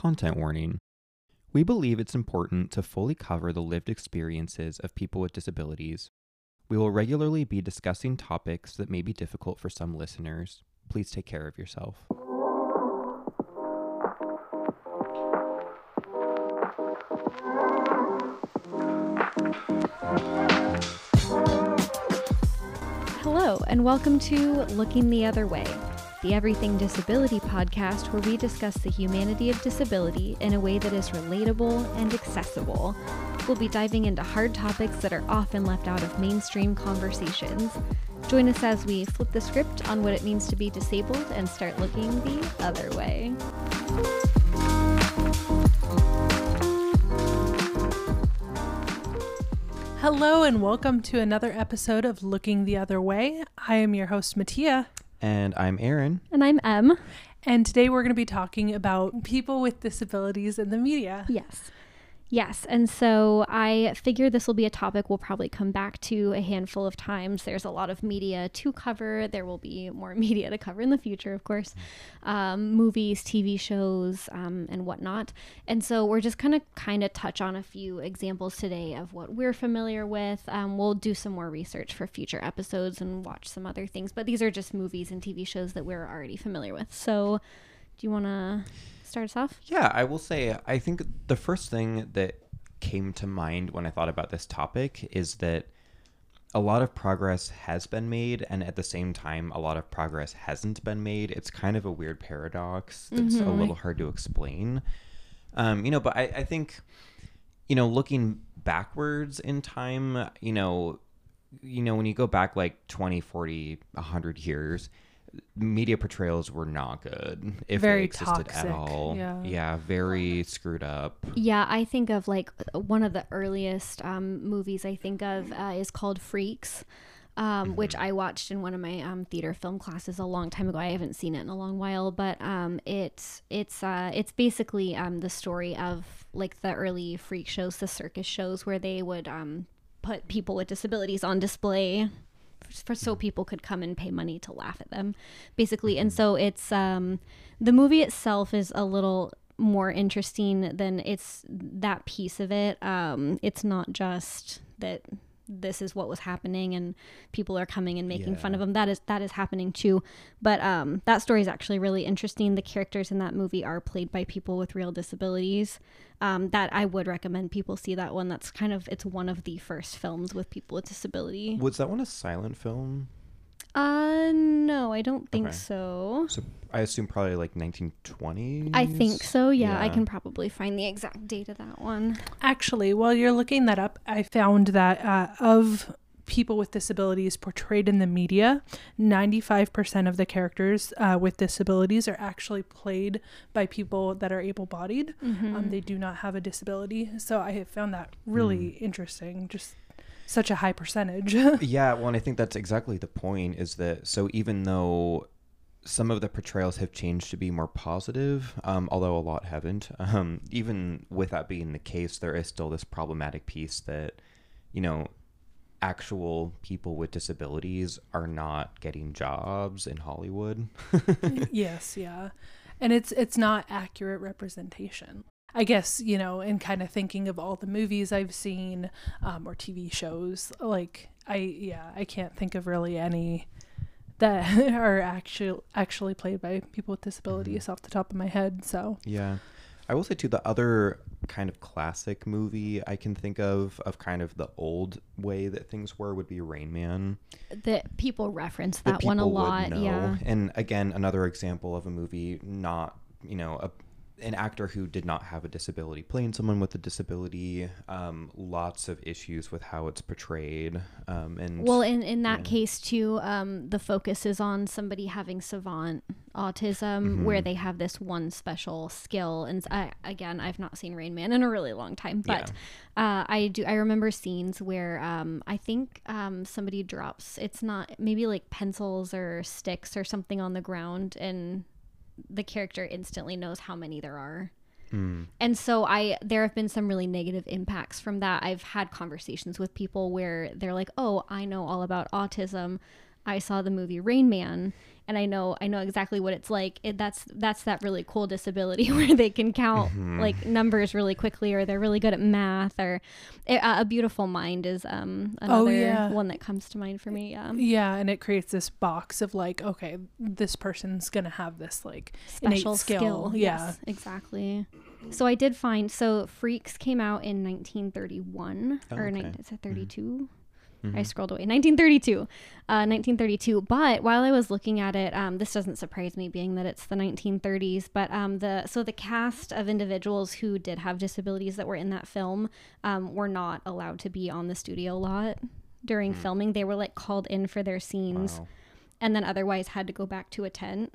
Content warning. We believe it's important to fully cover the lived experiences of people with disabilities. We will regularly be discussing topics that may be difficult for some listeners. Please take care of yourself. Hello, and welcome to Looking the Other Way, the Everything Disability podcast where we discuss the humanity of disability in a way that is relatable and accessible. We'll be diving into hard topics that are often left out of mainstream conversations. Join us as we flip the script on what it means to be disabled and start looking the other way. Hello and welcome to another episode of Looking the Other Way. I am your host, Mattia, And I'm Aaron. And I'm Em. and today we're going to be talking about people with disabilities in the media. Yes. Yes. And so I figure this will be a topic we'll probably come back to a handful of times. There's a lot of media to cover. There will be more media to cover in the future, of course, um, movies, TV shows, um, and whatnot. And so we're just going to kind of touch on a few examples today of what we're familiar with. Um, we'll do some more research for future episodes and watch some other things. But these are just movies and TV shows that we're already familiar with. So do you want to start us off? Yeah, I will say, I think the first thing that came to mind when I thought about this topic is that a lot of progress has been made, and at the same time, a lot of progress hasn't been made. It's kind of a weird paradox that's a little hard to explain. Um, you know, but I, I think, you know, looking backwards in time, you know, you know, when you go back like 20, 40, 100 years, media portrayals were not good if Very they existed toxic, at all. yeah. very screwed up. Yeah, I think of like one of the earliest um, movies I think of uh, is called Freaks, um, which I watched in one of my um, theater film classes a long time ago. I haven't seen it in a long while, but um, it's it's uh, it's basically um, the story of like the early freak shows, the circus shows, where they would um, put people with disabilities on display for so people could come and pay money to laugh at them basically. And so it's um the movie itself is a little more interesting than it's that piece of it. Um it's not just that this is what was happening and people are coming and making fun of them that is that is happening too. But um that story is actually really interesting. The characters in that movie are played by people with real disabilities um that i would recommend people see that one. That's kind of it's one of the first films with people with disability. Was that one a silent film? Uh, no, I don't think Okay. so. So I assume probably like 1920s. I think so. Yeah, I can probably find the exact date of that one. Actually, while you're looking that up, I found that uh, of people with disabilities portrayed in the media, 95% of the characters uh, with disabilities are actually played by people that are able bodied. Um, they do not have a disability. So I have found that really interesting. Just such a high percentage. Yeah, well, and I think that's exactly the point is that so even though some of the portrayals have changed to be more positive, um, although a lot haven't, um, even with that being the case, there is still this problematic piece that, you know, actual people with disabilities are not getting jobs in Hollywood. yes, yeah. And it's it's not accurate representation. I guess, you know, and kind of thinking of all the movies I've seen um, or TV shows, like I yeah, I can't think of really any that are actually actually played by people with disabilities off the top of my head. So Yeah. I will say too the other kind of classic movie I can think of of kind of the old way that things were would be Rain Man. That people reference that that one a people would lot. know. Yeah. And again, another example of a movie not, you know, a, an actor who did not have a disability playing someone with a disability. Um, lots of issues with how it's portrayed. Um, and Well, in, in that case, too, um, the focus is on somebody having savant autism, Mm-hmm. where they have this one special skill. And I, again, I've not seen Rain Man in a really long time, but uh, I do. I remember scenes where um, I think um, somebody drops. It's not maybe like pencils or sticks or something on the ground, and the character instantly knows how many there are. Hmm. And so I there have been some really negative impacts from that. I've had conversations with people where they're like, "Oh, I know all about autism." I saw the movie Rain Man and I know I know exactly what it's like. It, that's that's that really cool disability where they can count mm-hmm. like numbers really quickly, or they're really good at math, or uh, a beautiful mind is um oh, another oh, yeah. one that comes to mind for me. Yeah, yeah, and it creates this box of like, okay, this person's gonna have this like special skill. skill. Yeah, yes, exactly. So I did find so Freaks came out in 1931 oh, or okay. 1932. Mm-hmm. I scrolled away. 1932. Uh, 1932. But while I was looking at it, um, this doesn't surprise me, being that it's the 1930s. But um, the so the cast of individuals who did have disabilities that were in that film um, were not allowed to be on the studio lot during mm. filming. They were like called in for their scenes, wow. and then otherwise had to go back to a tent.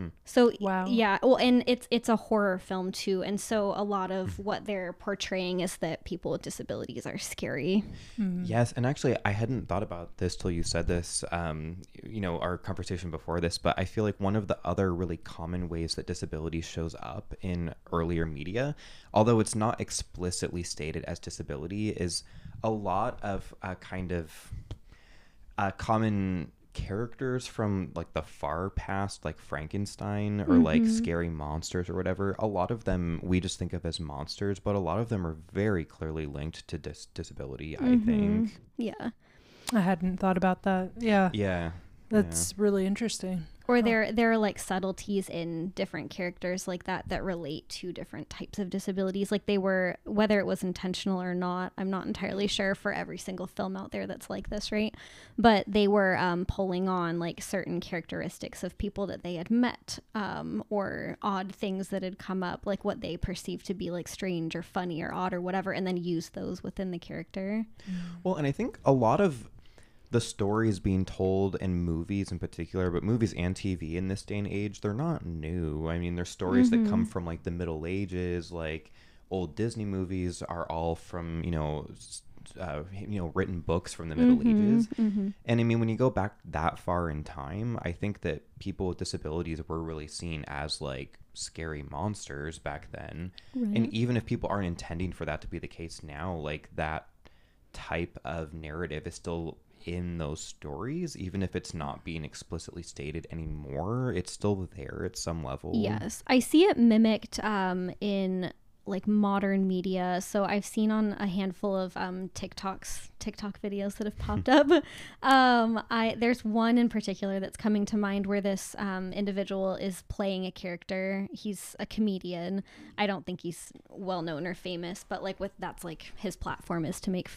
Hmm. So Wow. yeah, well, and it's it's a horror film too, and so a lot of what they're portraying is that people with disabilities are scary. Yes, and actually, I hadn't thought about this till you said this. Um, you know, our conversation before this, but I feel like one of the other really common ways that disability shows up in earlier media, although it's not explicitly stated as disability, is a lot of uh, kind of uh, common characters from like the far past like frankenstein or like mm-hmm. scary monsters or whatever a lot of them we just think of as monsters but a lot of them are very clearly linked to dis- disability i mm-hmm. think Yeah, I hadn't thought about that. Yeah. yeah That's really interesting. Or there there are like subtleties in different characters like that that relate to different types of disabilities. Like they were whether it was intentional or not, I'm not entirely sure for every single film out there that's like this, right? But they were um, pulling on like certain characteristics of people that they had met, um, or odd things that had come up, like what they perceived to be like strange or funny or odd or whatever, and then use those within the character. well and i think a lot of the stories being told in movies in particular but movies and tv in this day and age they're not new. I mean they're stories that come mm-hmm. from like the middle ages like old disney movies are all from you know uh, you know written books from the middle mm-hmm. ages. Mm-hmm. And i mean when you go back that far in time i think that people with disabilities were really seen as like scary monsters back then. And even if people aren't intending for that to be the case now like that type of narrative is still in those stories even if it's not being explicitly stated anymore it's still there at some level. Yes, I see it mimicked um, in like modern media. So I've seen on a handful of um, TikToks, TikTok videos that have popped up. Um, I there's one in particular that's coming to mind where this um, individual is playing a character. He's a comedian. I don't think he's well known or famous, but like with that's like his platform is to make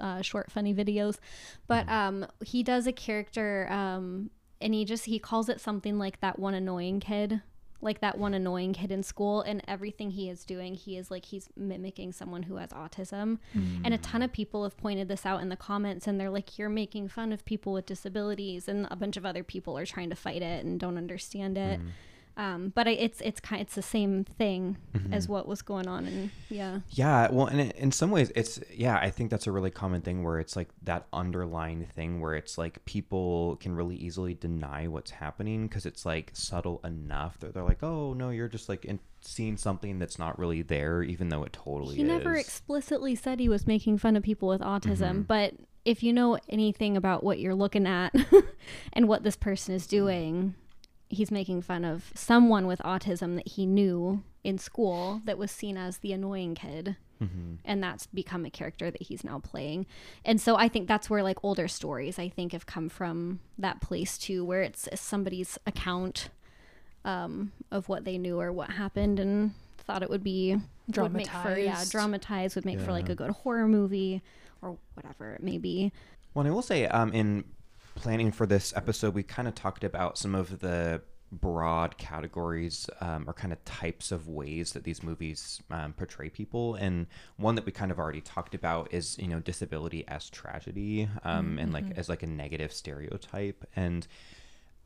uh, short, funny videos. But um, he does a character. Um, and he just he calls it something like that one annoying kid like that one annoying kid in school and everything he is doing he is like he's mimicking someone who has autism. And a ton of people have pointed this out in the comments and they're like you're making fun of people with disabilities and a bunch of other people are trying to fight it and don't understand it mm. Um, but I, it's it's kind it's the same thing mm-hmm. as what was going on and yeah Yeah, well, and it- in some ways, it's yeah. I think that's a really common thing where it's like that underlying thing where it's like people can really easily deny what's happening because it's like subtle enough that they're like, oh no, you're just like in, seeing something that's not really there, even though it totally he is. never explicitly said he was making fun of people with autism mm-hmm. but if you know anything about what you're looking at and what this person is mm-hmm. doing he's making fun of someone with autism that he knew in school that was seen as the annoying kid Mm-hmm. and that's become a character that he's now playing and so i think that's where like older stories i think have come from that place too where it's somebody's account um, of what they knew or what happened and thought it would be would make for yeah Dramatized. dramatized would make for like a good horror movie or whatever it may be Well, and I will say, um, in planning for this episode, we kind of talked about some of the broad categories um, or kind of types of ways that these movies um, portray people. And one that we kind of already talked about is, you know, disability as tragedy um, and like as like a negative stereotype. And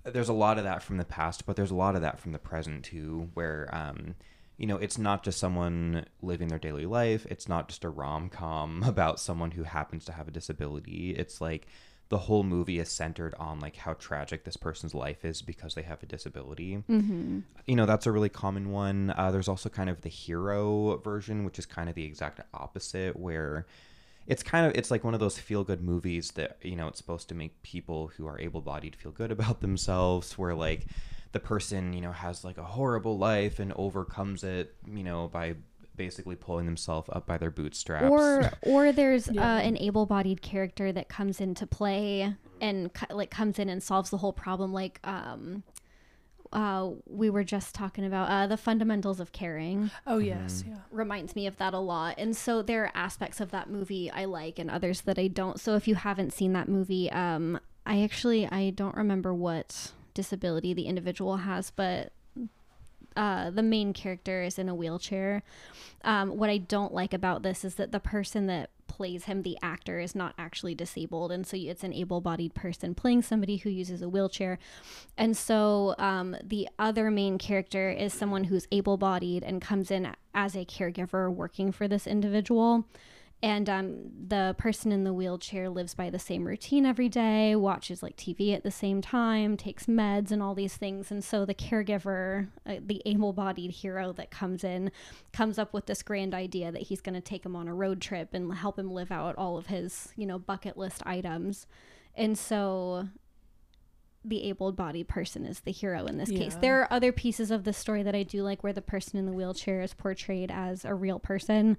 there's a lot of that from the past, but there's a lot of that from the present too, where um, you know it's not just someone living their daily life. It's not just a rom com about someone who happens to have a disability. It's like the whole movie is centered on like how tragic this person's life is because they have a disability. mm-hmm. You know that's a really common one. Uh, there's also kind of the hero version, which is kind of the exact opposite, where it's kind of it's like one of those feel good movies that you know it's supposed to make people who are able bodied feel good about themselves where like the person you know has like a horrible life and overcomes it you know by basically pulling themselves up by their bootstraps. Or or there's Yeah. uh, an able-bodied character that comes into play and co- like comes in and solves the whole problem like um uh we were just talking about uh the fundamentals of caring. Oh yes, yeah. reminds me of that a lot. And so there are aspects of that movie i like and others that i don't. So if you haven't seen that movie um i actually i don't remember what disability the individual has but uh, the main character is in a wheelchair. Um, what I don't like about this is that the person that plays him, the actor, is not actually disabled, and so it's an able-bodied person playing somebody who uses a wheelchair. And so um, the other main character is someone who's able-bodied and comes in as a caregiver working for this individual. And um, the person in the wheelchair lives by the same routine every day, watches like TV at the same time, takes meds and all these things. And so the caregiver, uh, the able bodied hero that comes in, comes up with this grand idea that he's going to take him on a road trip and help him live out all of his, you know, bucket list items. And so the able-bodied person is the hero in this case. There are other pieces of the story that I do like where the person in the wheelchair is portrayed as a real person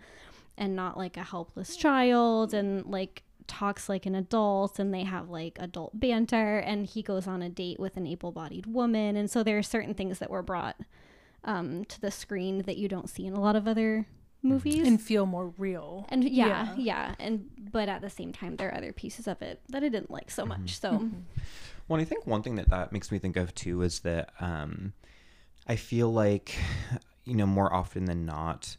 and not like a helpless child and like talks like an adult and they have like adult banter and he goes on a date with an able-bodied woman and so there are certain things that were brought um, to the screen that you don't see in a lot of other movies And feel more real. and yeah, Yeah. yeah, and but at the same time, there are other pieces of it that I didn't like so much. So Well, I think one thing that that makes me think of too is that um, I feel like, you know, more often than not,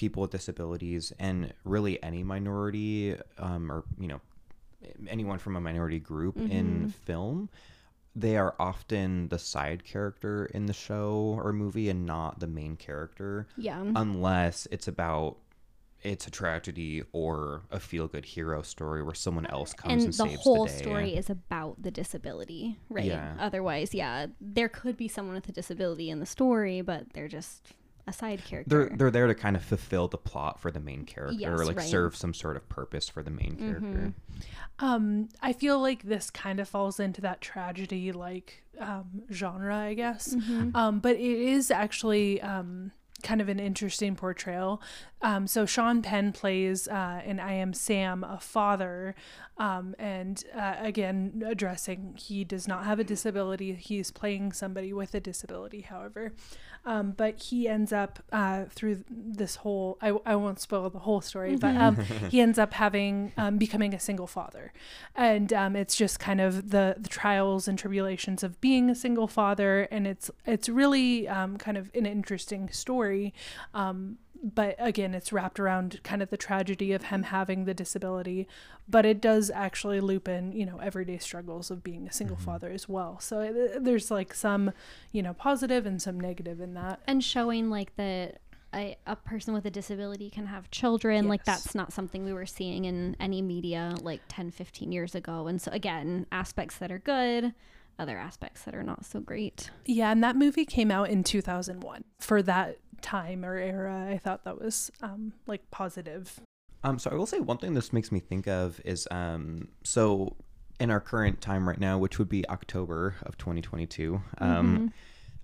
people with disabilities and really any minority um, or, you know, anyone from a minority group in film, they are often the side character in the show or movie and not the main character yeah, unless it's about it's a tragedy or a feel good hero story where someone else comes and, and the saves whole the story is about the disability, right? Yeah. Otherwise, yeah, there could be someone with a disability in the story, but they're just a side character. they're they're there to kind of fulfill the plot for the main character Yes, or like right. Mm-hmm. serve some sort of purpose for the main character. Um, I feel like this kind of falls into that tragedy like um, genre, I guess. Mm-hmm. Um, but it is actually um, kind of an interesting portrayal. Um, so Sean Penn plays uh, in I Am Sam, a father, um, and uh, again addressing he does not have a disability. He's playing somebody with a disability, however. Um, but he ends up uh, through this whole I, I won't spoil the whole story but um, he ends up having um, becoming a single father. And um, it's just kind of the, the trials and tribulations of being a single father. And it's it's really um, kind of an interesting story um, but again it's wrapped around kind of the tragedy of him having the disability but it does actually loop in you know everyday struggles of being a single mm-hmm. father as well. So it, there's like some you know positive and some negative in that. And showing like that a, a person with a disability can have children like that's not something we were seeing in any media like 10 15 years ago. And so again aspects that are good other aspects that are not so great. Yeah, and that movie came out in 2001. For that time or era, I thought that was um, like positive. Um, so I will say one thing this makes me think of is um, so in our current time right now, which would be October of 2022. Um, Mm-hmm.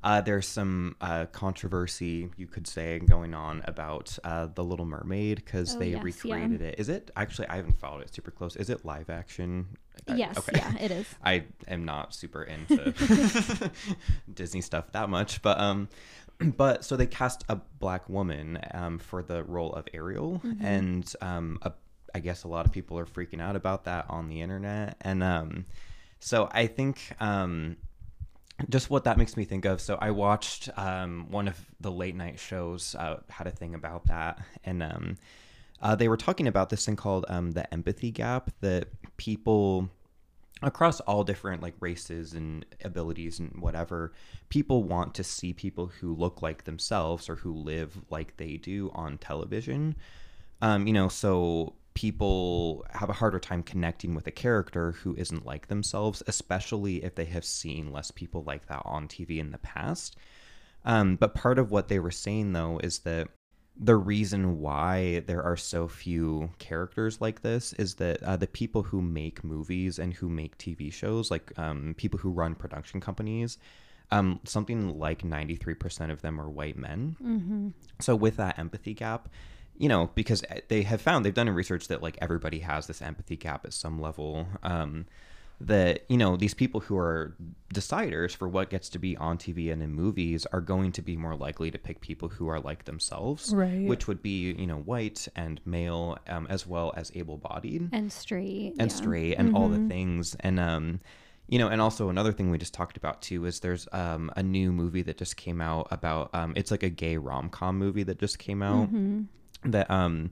uh, there's some uh, controversy, you could say, going on about uh, the Little Mermaid because Oh, they yes, yeah. recreated it. Is it actually? I haven't followed it super close. Is it live action? Yes okay. yeah it is I am not super into Disney stuff that much, but um, but so they cast a black woman um for the role of Ariel, and um, a, I guess a lot of people are freaking out about that on the internet, and um, so I think um. Just what that makes me think of. So I watched um, one of the late night shows uh, had a thing about that, and um, uh, they were talking about this thing called um, the empathy gap that people across all different like races and abilities and whatever people want to see people who look like themselves or who live like they do on television. Um, you know so people have a harder time connecting with a character who isn't like themselves especially if they have seen less people like that on tv in the past. Um, but part of what they were saying though is that the reason why there are so few characters like this is that uh, the people who make movies and who make TV shows, like um, people who run production companies, um, something like 93% of them are white men. Mm-hmm. So with that empathy gap, you know, because uh, they have found they've done a research that like everybody has this empathy gap at some level. Um, that you know these people who are deciders for what gets to be on TV and in movies are going to be more likely to pick people who are like themselves, Right. Which would be you know white and male, um, as well as able-bodied And straight. and yeah. straight and all the Mhm. things and um you know and also another thing we just talked about too is there's um a new movie that just came out about um it's like a gay rom-com movie that just came out Mhm. that um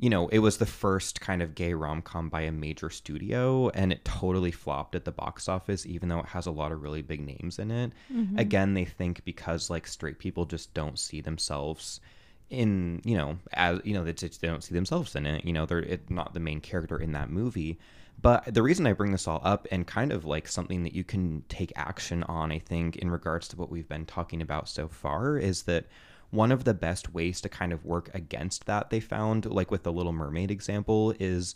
you know it was the first kind of gay rom-com by a major studio and it totally flopped at the box office even though it has a lot of really big names in it Mhm. again they think because like straight people just don't see themselves in you know as you know they, just- they don't see themselves in it you know they're it, not the main character in that movie but the reason i bring this all up and kind of like something that you can take action on i think in regards to what we've been talking about so far is that one of the best ways to kind of work against that they found like with the little mermaid example is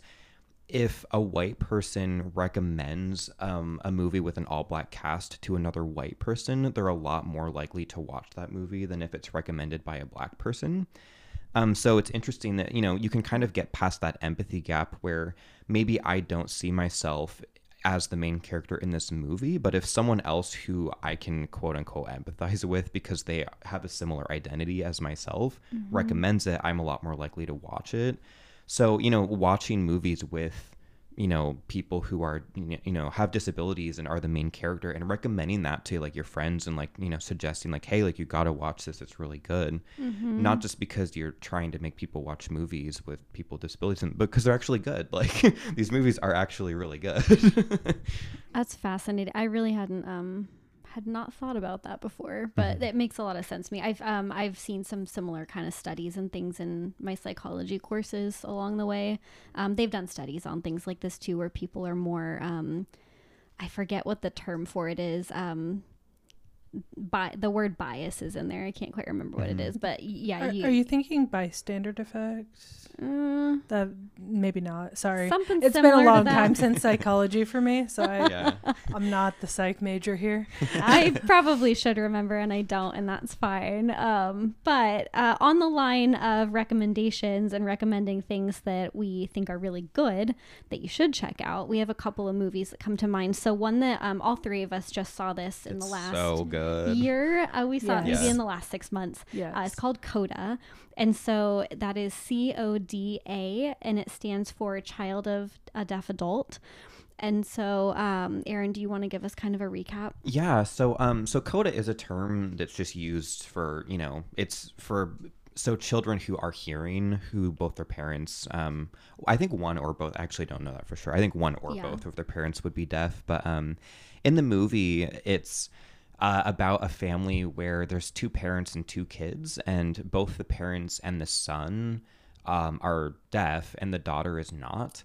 if a white person recommends um, a movie with an all black cast to another white person, they're a lot more likely to watch that movie than if it's recommended by a black person. Um, so it's interesting that you know you can kind of get past that empathy gap where maybe I don't see myself as the main character in this movie, but if someone else who I can quote unquote empathize with because they have a similar identity as myself mm-hmm. recommends it, I'm a lot more likely to watch it. So, you know, watching movies with, you know, people who are, you know, have disabilities and are the main character and recommending that to like your friends and like, you know, suggesting like, hey, like you got to watch this. It's really good. Mm-hmm. Not just because you're trying to make people watch movies with people with disabilities, and- but because they're actually good. Like these movies are actually really good. That's fascinating. I really hadn't um had not thought about that before, but it makes a lot of sense to me. I've um I've seen some similar kind of studies and things in my psychology courses along the way. Um, they've done studies on things like this too, where people are more um, I forget what the term for it is. Um, bi- the word bias is in there. I can't quite remember what Mhm. it is, but yeah, Are, you, are you thinking bystander effect? uh, That maybe not. Sorry. something. It's been a long time since psychology for me, so I, yeah. I'm not the psych major here. I probably should remember, and I don't, and that's fine. Um, but uh, on the line of recommendations and recommending things that we think are really good that you should check out, we have a couple of movies that come to mind. So one that um, all three of us just saw this in It's the last so good. Year. Uh, we saw it Yes. maybe in the last six months. Yes. Uh, it's called CODA. And so that is C O D A, and it stands for Child of a Deaf Adult. And so, um, Aaron, do you want to give us kind of a recap? Yeah, so um so coda is a term that's just used for, you know, it's for so children who are hearing who both their parents um I think one or both I actually don't know that for sure. I think one or Yeah. both of their parents would be deaf, but um in the movie it's uh, about a family where there's two parents and two kids, and both the parents and the son um, are deaf, and the daughter is not.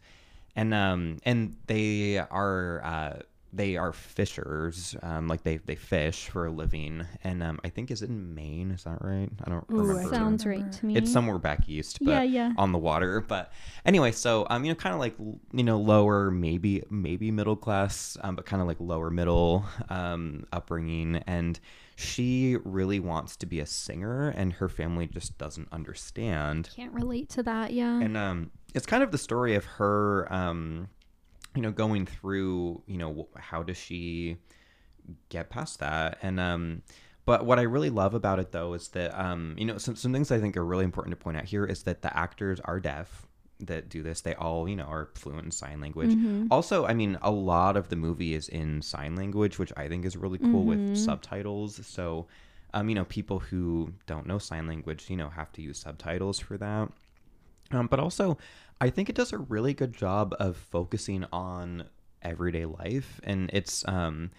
And um and they are uh they are fishers um like they they fish for a living and um i think is it in maine is that right i don't Ooh, remember Sounds right to me. it's somewhere back east but yeah, yeah. on the water but anyway so um you know kind of like you know lower maybe maybe middle class um but kind of like lower middle um upbringing and she really wants to be a singer and her family just doesn't understand Can't relate to that. Yeah. and um it's kind of the story of her um you know going through you know how does she get past that? And um but what I really love about it though is that um you know some some things I think are really important to point out here is that the actors are deaf that do this. They all you know are fluent in sign language. Mhm. also I mean a lot of the movie is in sign language which I think is really cool Mhm. with subtitles. So um you know people who don't know sign language you know have to use subtitles for that um, but also, I think it does a really good job of focusing on everyday life, and it's um,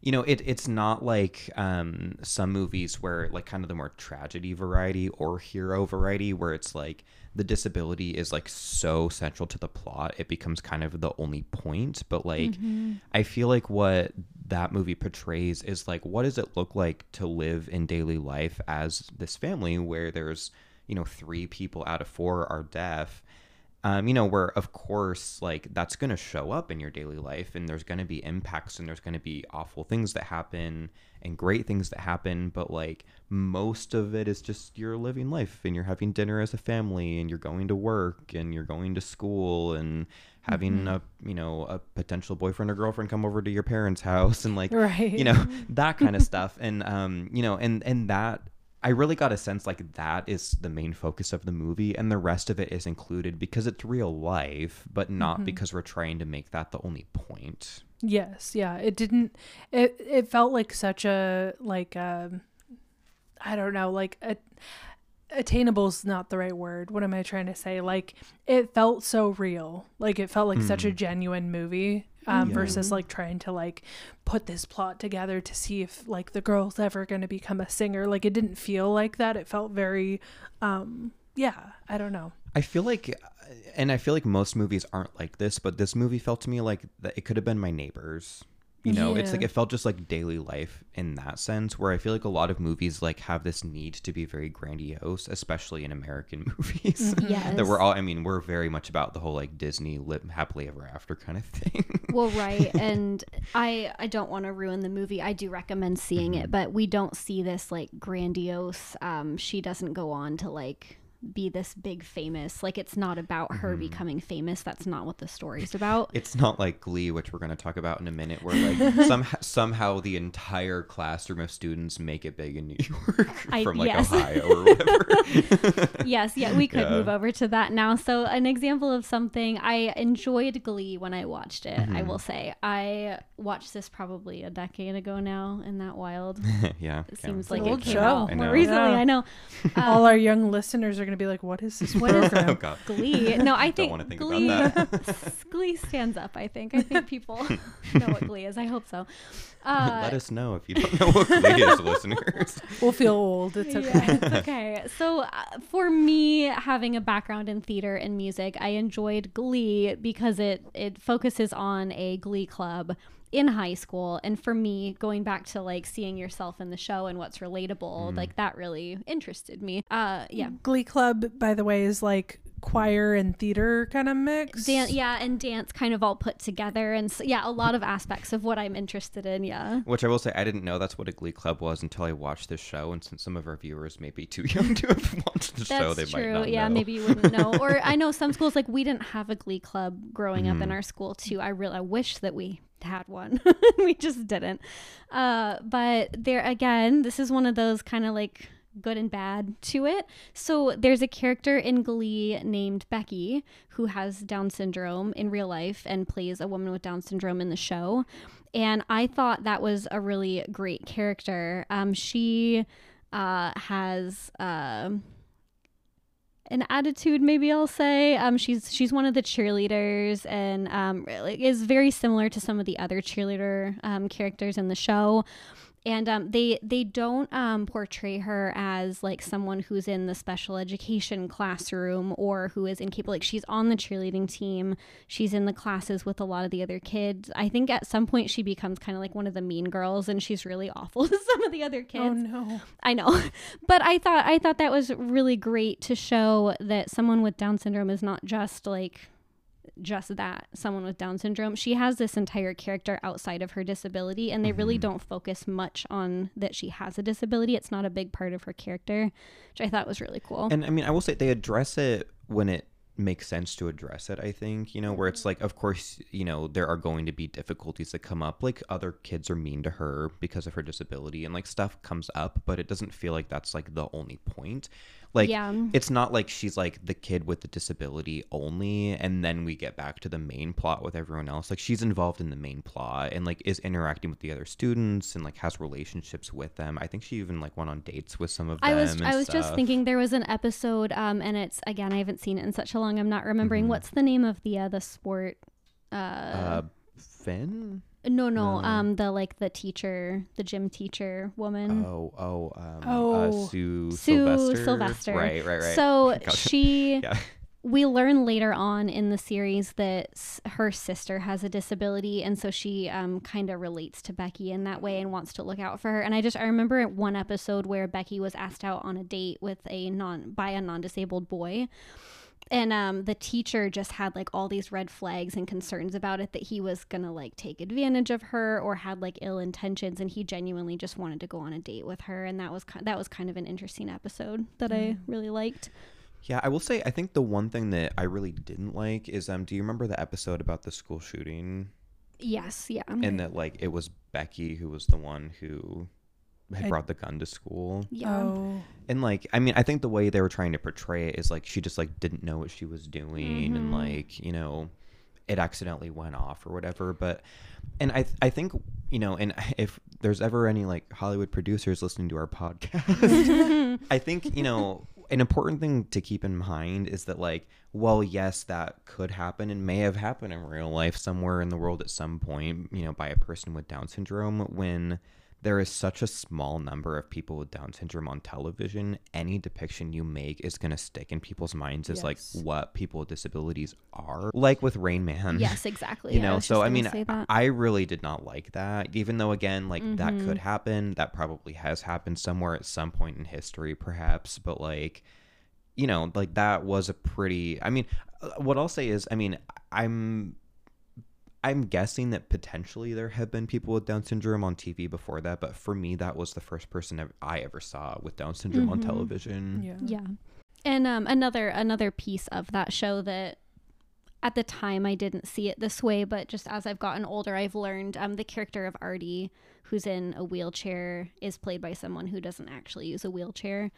you know, it it's not like um some movies where like kind of the more tragedy variety or hero variety where it's like the disability is like so central to the plot it becomes kind of the only point but like Mhm. I feel like what that movie portrays is like what does it look like to live in daily life as this family where there's you know three people out of four are deaf um, you know, where of course, like that's going to show up in your daily life and there's going to be impacts and there's going to be awful things that happen and great things that happen. But like most of it is just you're living life and you're having dinner as a family and you're going to work and you're going to school and having mm-hmm. a, you know, a potential boyfriend or girlfriend come over to your parents' house and like, right. you know, that kind of stuff. And, um, you know, and, and that, I really got a sense like that is the main focus of the movie, and the rest of it is included because it's real life, but not mm-hmm. because we're trying to make that the only point. Yes, yeah. It didn't. It it felt like such a like um, I don't know, like a attainable is not the right word. What am I trying to say? Like it felt so real. Like it felt like mm. such a hmm. genuine movie um, yeah. versus like trying to like put this plot together to see if like the girl's ever going to become a singer. Like it didn't feel like that. It felt very um yeah, I don't know. I feel like and I feel like most movies aren't like this, but this movie felt to me like it could have been my neighbors you know yeah. it's like it felt just like daily life in that sense where i feel like a lot of movies like have this need to be very grandiose especially in american movies mm-hmm. yes. that we're all i mean we're very much about the whole like disney live happily ever after kind of thing well right and i i don't want to ruin the movie i do recommend seeing mm-hmm. it but we don't see this like grandiose um she doesn't go on to like be this big famous. Like it's not about her mm-hmm. becoming famous. That's not what the story's about. It's not like Glee, which we're going to talk about in a minute, where like somehow somehow the entire classroom of students make it big in New York I, from like yes. Ohio or whatever. yes, yeah, we could yeah. move over to that now. So an example of something I enjoyed Glee when I watched it. Mm-hmm. I will say I watched this probably a decade ago now. In that wild? yeah, it seems like it came show. out more recently. Yeah. I know. Um, All our young listeners are going to be like, "What is this what program?" Is oh, Glee. No, I think, think Glee. Glee stands up. I think. I think people know what Glee is. I hope so. Uh, Let us know if you don't know what Glee is, listeners. We'll feel old. It's okay. Yeah, it's okay. So, uh, for me, having a background in theater and music, I enjoyed Glee because it it focuses on a Glee club in high school and for me going back to like seeing yourself in the show and what's relatable mm. like that really interested me uh yeah glee club by the way is like choir and theater kind of mix Dan- yeah and dance kind of all put together and so, yeah a lot of aspects of what i'm interested in yeah which i will say i didn't know that's what a glee club was until i watched this show and since some of our viewers may be too young to have watched the that's show they true. might not know. That's true. yeah know. maybe you wouldn't know or i know some schools like we didn't have a glee club growing mm. up in mm-hmm. our school too i really I wish that we had one. we just didn't. Uh, but there again, this is one of those kind of like good and bad to it. So there's a character in Glee named Becky who has Down syndrome in real life and plays a woman with Down syndrome in the show. And I thought that was a really great character. Um, she uh, has. Uh, an attitude maybe i'll say. Um, she's she's one of the cheerleaders and um, is very similar to some of the other cheerleader um, characters in the show and um, they they don't um, portray her as like someone who's in the special education classroom or who is incapable like she's on the cheerleading team. She's in the classes with a lot of the other kids. I think at some point she becomes kind of like one of the mean girls and she's really awful to some of the other oh, kids. oh no. I know. But i thought i thought that was really great to show that someone with down syndrome is not just like just that someone with down syndrome. She has this entire character outside of her disability and they mm-hmm. really don't focus much on that she has a disability. It's not a big part of her character which i thought was really cool. And i mean i will say they address it when it makes sense to address it i think you know where it's like of course you know there are going to be difficulties that come up. Like other kids are mean to her because of her disability and like stuff comes up but it doesn't feel like that's like the only point like yeah. it's not like she's like the kid with the disability only and then we get back to the main plot with everyone else. Like she's involved in the main plot and like is interacting with the other students and like has relationships with them. I think she even like went on dates with some of them. I was I was stuff. just thinking there was an episode um and it's again I haven't seen it in such a long I'm not remembering mm-hmm. what's the name of the uh the sport uh, uh Finn no, no, no, um, the like the teacher, the gym teacher woman. Oh, oh, um, oh, uh, Sue, Sue Sylvester. Sylvester. Right, right, right. So she, yeah. we learn later on in the series that s- her sister has a disability and so she um, kind of relates to becky in that way and wants to look out for her and i just i remember one episode where becky was asked out on a date with a non by a non-disabled boy and um, the teacher just had like all these red flags and concerns about it that he was gonna like take advantage of her or had like ill intentions and he genuinely just wanted to go on a date with her and that was ki- that was kind of an interesting episode that i really liked. Yeah, I will say I think the one thing that I really didn't like is um do you remember the episode about the school shooting? Yes yeah. And that like it was Becky who was the one who had I- brought the gun to school. yeah Oh. And like I mean I think the way they were trying to portray it is like she just like didn't know what she was doing and Mhm. like, you know, it accidentally went off or whatever, but and I I think, you know, and if there's ever any like Hollywood producers listening to our podcast, I think, you know, an important thing to keep in mind is that, like, well, yes, that could happen and may have happened in real life somewhere in the world at some point, you know, by a person with Down syndrome. When there is such a small number of people with Down syndrome on television, any depiction you make is going to stick in people's minds as, like, what people with disabilities are. Like with Rain Man. yes exactly You Yeah, know, was so I mean. I really did not like that. Even though, again, like that Mhm. could happen. That probably has happened somewhere at some point in history, perhaps. But like, you know, like that was a pretty. I mean, uh, what I'll say is, I mean, I'm. I'm guessing that potentially there have been people with Down syndrome on TV before that, but for me, that was the first person I ever saw with Down syndrome on Mhm. television. Yeah. Yeah. And um, another another piece of that show that at the time I didn't see it this way, but just as I've gotten older, I've learned um, the character of Artie, who's in a wheelchair, is played by someone who doesn't actually use a wheelchair.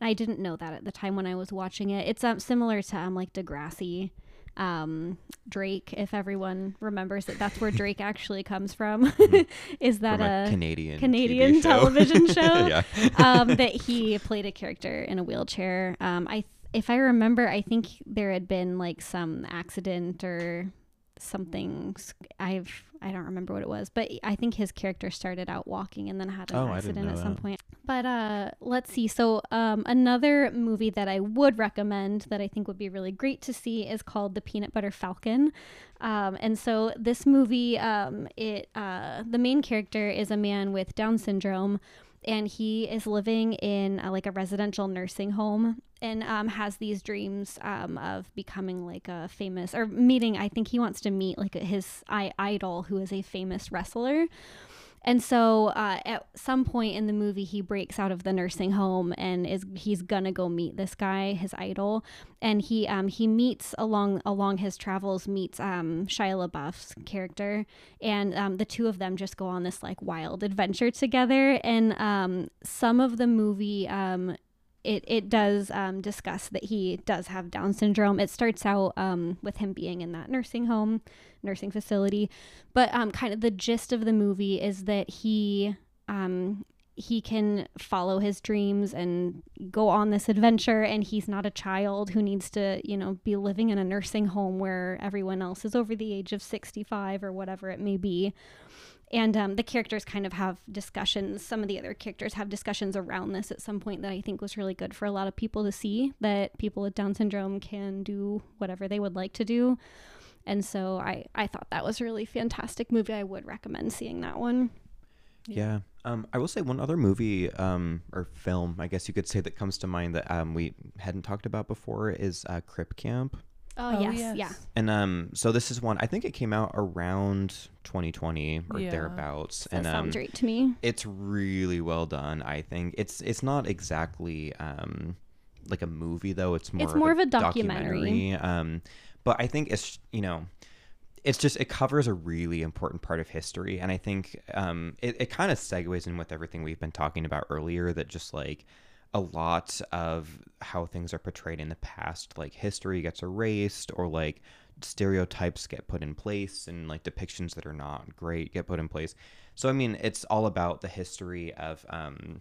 I didn't know that at the time when I was watching it. It's um, similar to um, like Degrassi, um, Drake. If everyone remembers it, that's where Drake actually comes from. is that From a a Canadian Canadian TV television show? yeah. um, that he played a character in a wheelchair. Um, I, if I remember, I think there had been like some accident or something. I've I don't remember what it was, but I think his character started out walking and then had an Oh, accident at some point. But uh, let's see. So um, another movie that I would recommend that I think would be really great to see is called The Peanut Butter Falcon. Um, and so this movie, um, it uh, the main character is a man with Down syndrome and he is living in uh, like a residential nursing home and um, has these dreams um, of becoming like a famous or meeting i think he wants to meet like his I- idol who is a famous wrestler and so uh, at some point in the movie he breaks out of the nursing home and is he's gonna go meet this guy his idol. And he um, he meets along along his travels meets um, Shia LaBeouf's character. And um, the two of them just go on this like wild adventure together. And um, some of the movie um, it, it does um, discuss that he does have Down syndrome. It starts out um, with him being in that nursing home, nursing facility, but um, kind of the gist of the movie is that he um, he can follow his dreams and go on this adventure, and he's not a child who needs to you know be living in a nursing home where everyone else is over the age of sixty five or whatever it may be and um, the characters kind of have discussions some of the other characters have discussions around this at some point that i think was really good for a lot of people to see that people with down syndrome can do whatever they would like to do and so i i thought that was a really fantastic movie i would recommend seeing that one Yeah. Um, I will say one other movie um, or film, I guess you could say, that comes to mind that um, we hadn't talked about before is uh, Crip Camp. Oh, yes, yeah And um, so this is one, I think it came out around 2020 or Yeah. thereabouts. that and um, sounds right to me it's really well done, I think. It's it's not exactly um, like a movie, though. It's more, It's more of a documentary. documentary. Um, but I think it's, you know, it's just it covers a really important part of history and i think um, it, it kind of segues in with everything we've been talking about earlier that just like a lot of how things are portrayed in the past like history gets erased or like stereotypes get put in place and like depictions that are not great get put in place. So i mean it's all about the history of um,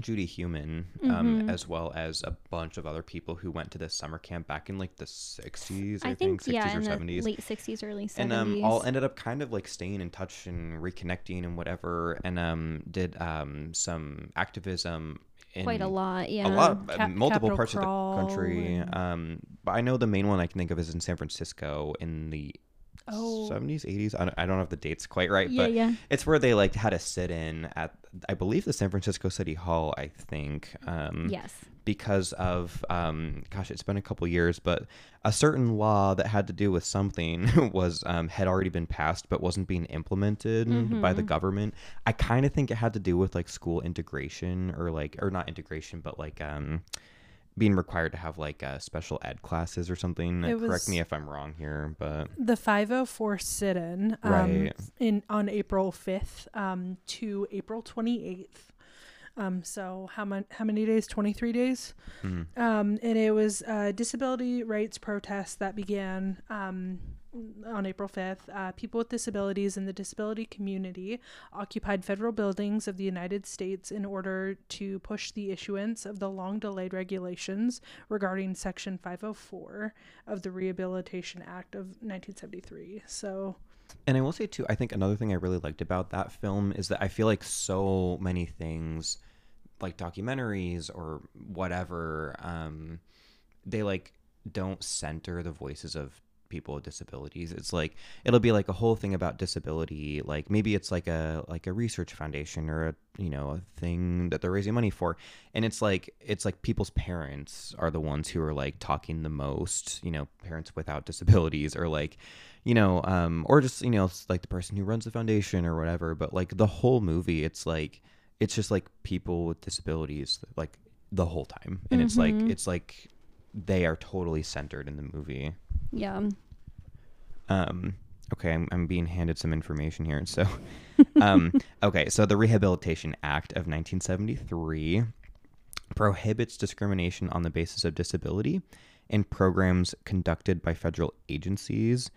Judy Heumann, um, Mhm. as well as a bunch of other people who went to this summer camp back in like the 60s, I, i think, think 60s yeah or in 70s the late 60s early 70s and um, all ended up kind of like staying in touch and reconnecting and whatever and um, did um, some activism Quite a lot, yeah. a lot, Cap- multiple Capitol parts of the country. and- Um, but I know the main one I can think of is in San Francisco in the Oh. 70s, 80s. I don't, I don't have the dates quite right, Yeah, but yeah. it's where they like had a sit-in at, I believe, the San Francisco City Hall. I think. Um, Yes. Because of um gosh it's been a couple years but a certain law that had to do with something was um had already been passed but wasn't being implemented by the government i kind of think it had to do with like school integration or like or not integration but like um being required to have like uh, special ed classes or something It correct me if i'm wrong here but the 504 sit-in um, Right. in on April 5th um, to April 28th. Um, so how many how many days? 23 days. mm, Um, and it was a disability rights protest that began um, on April 5th. Uh, people with disabilities in the disability community occupied federal buildings of the United States in order to push the issuance of the long delayed regulations regarding Section 504 of the Rehabilitation Act of 1973. So, And I will say too, I think another thing I really liked about that film is that I feel like so many things, like documentaries or whatever, um, they like don't center the voices of people with disabilities. It's like it'll be like a whole thing about disability, like maybe it's like a like a research foundation or a you know a thing that they're raising money for, and it's like it's like people's parents are the ones who are like talking the most, you know, parents without disabilities or like you know, um, or just you know, like the person who runs the foundation or whatever. But like the whole movie, it's like it's just like people with disabilities, like the whole time, and it's like it's like they are totally centered in the movie. Yeah. Um, okay, I'm, I'm being handed some information here. So, um, okay, so the Rehabilitation Act of 1973 prohibits discrimination on the basis of disability in programs conducted by federal agencies.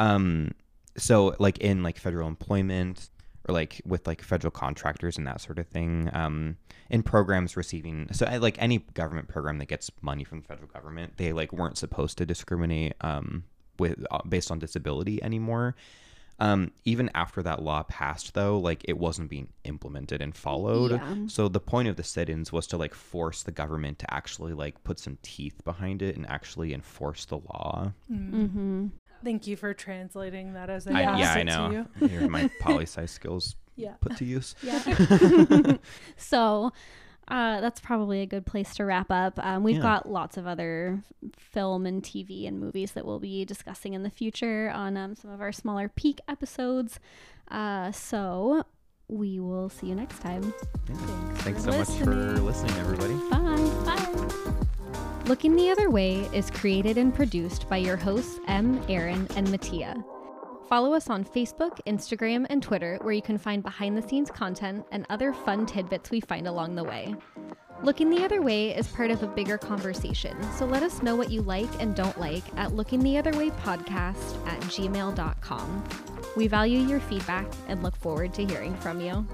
Um, so, like in like federal employment or like with like federal contractors and that sort of thing. Um, in programs receiving so like any government program that gets money from the federal government, they like weren't supposed to discriminate um, with uh, based on disability anymore. Um, even after that law passed, though, like it wasn't being implemented and followed. Yeah. So the point of the sit-ins was to like force the government to actually like put some teeth behind it and actually enforce the law. Mm-hmm. Thank you for translating that as I I, asked yeah, I it to know. you. Here's my poli sci skills Yeah. put to use. Yeah. so uh, that's probably a good place to wrap up. Um, we've Yeah. got lots of other film and TV and movies that we'll be discussing in the future on um, some of our smaller Peek episodes. Uh, so we will see you next time. Yeah. Thanks Thanks for so much for listening. listening, everybody. Bye. Looking the Other Way is created and produced by your hosts, M, Aaron, and Mattia. Follow us on Facebook, Instagram, and Twitter, where you can find behind the scenes content and other fun tidbits we find along the way. Looking the Other Way is part of a bigger conversation, so let us know what you like and don't like at Looking the Other Way podcast at gmail.com. We value your feedback and look forward to hearing from you.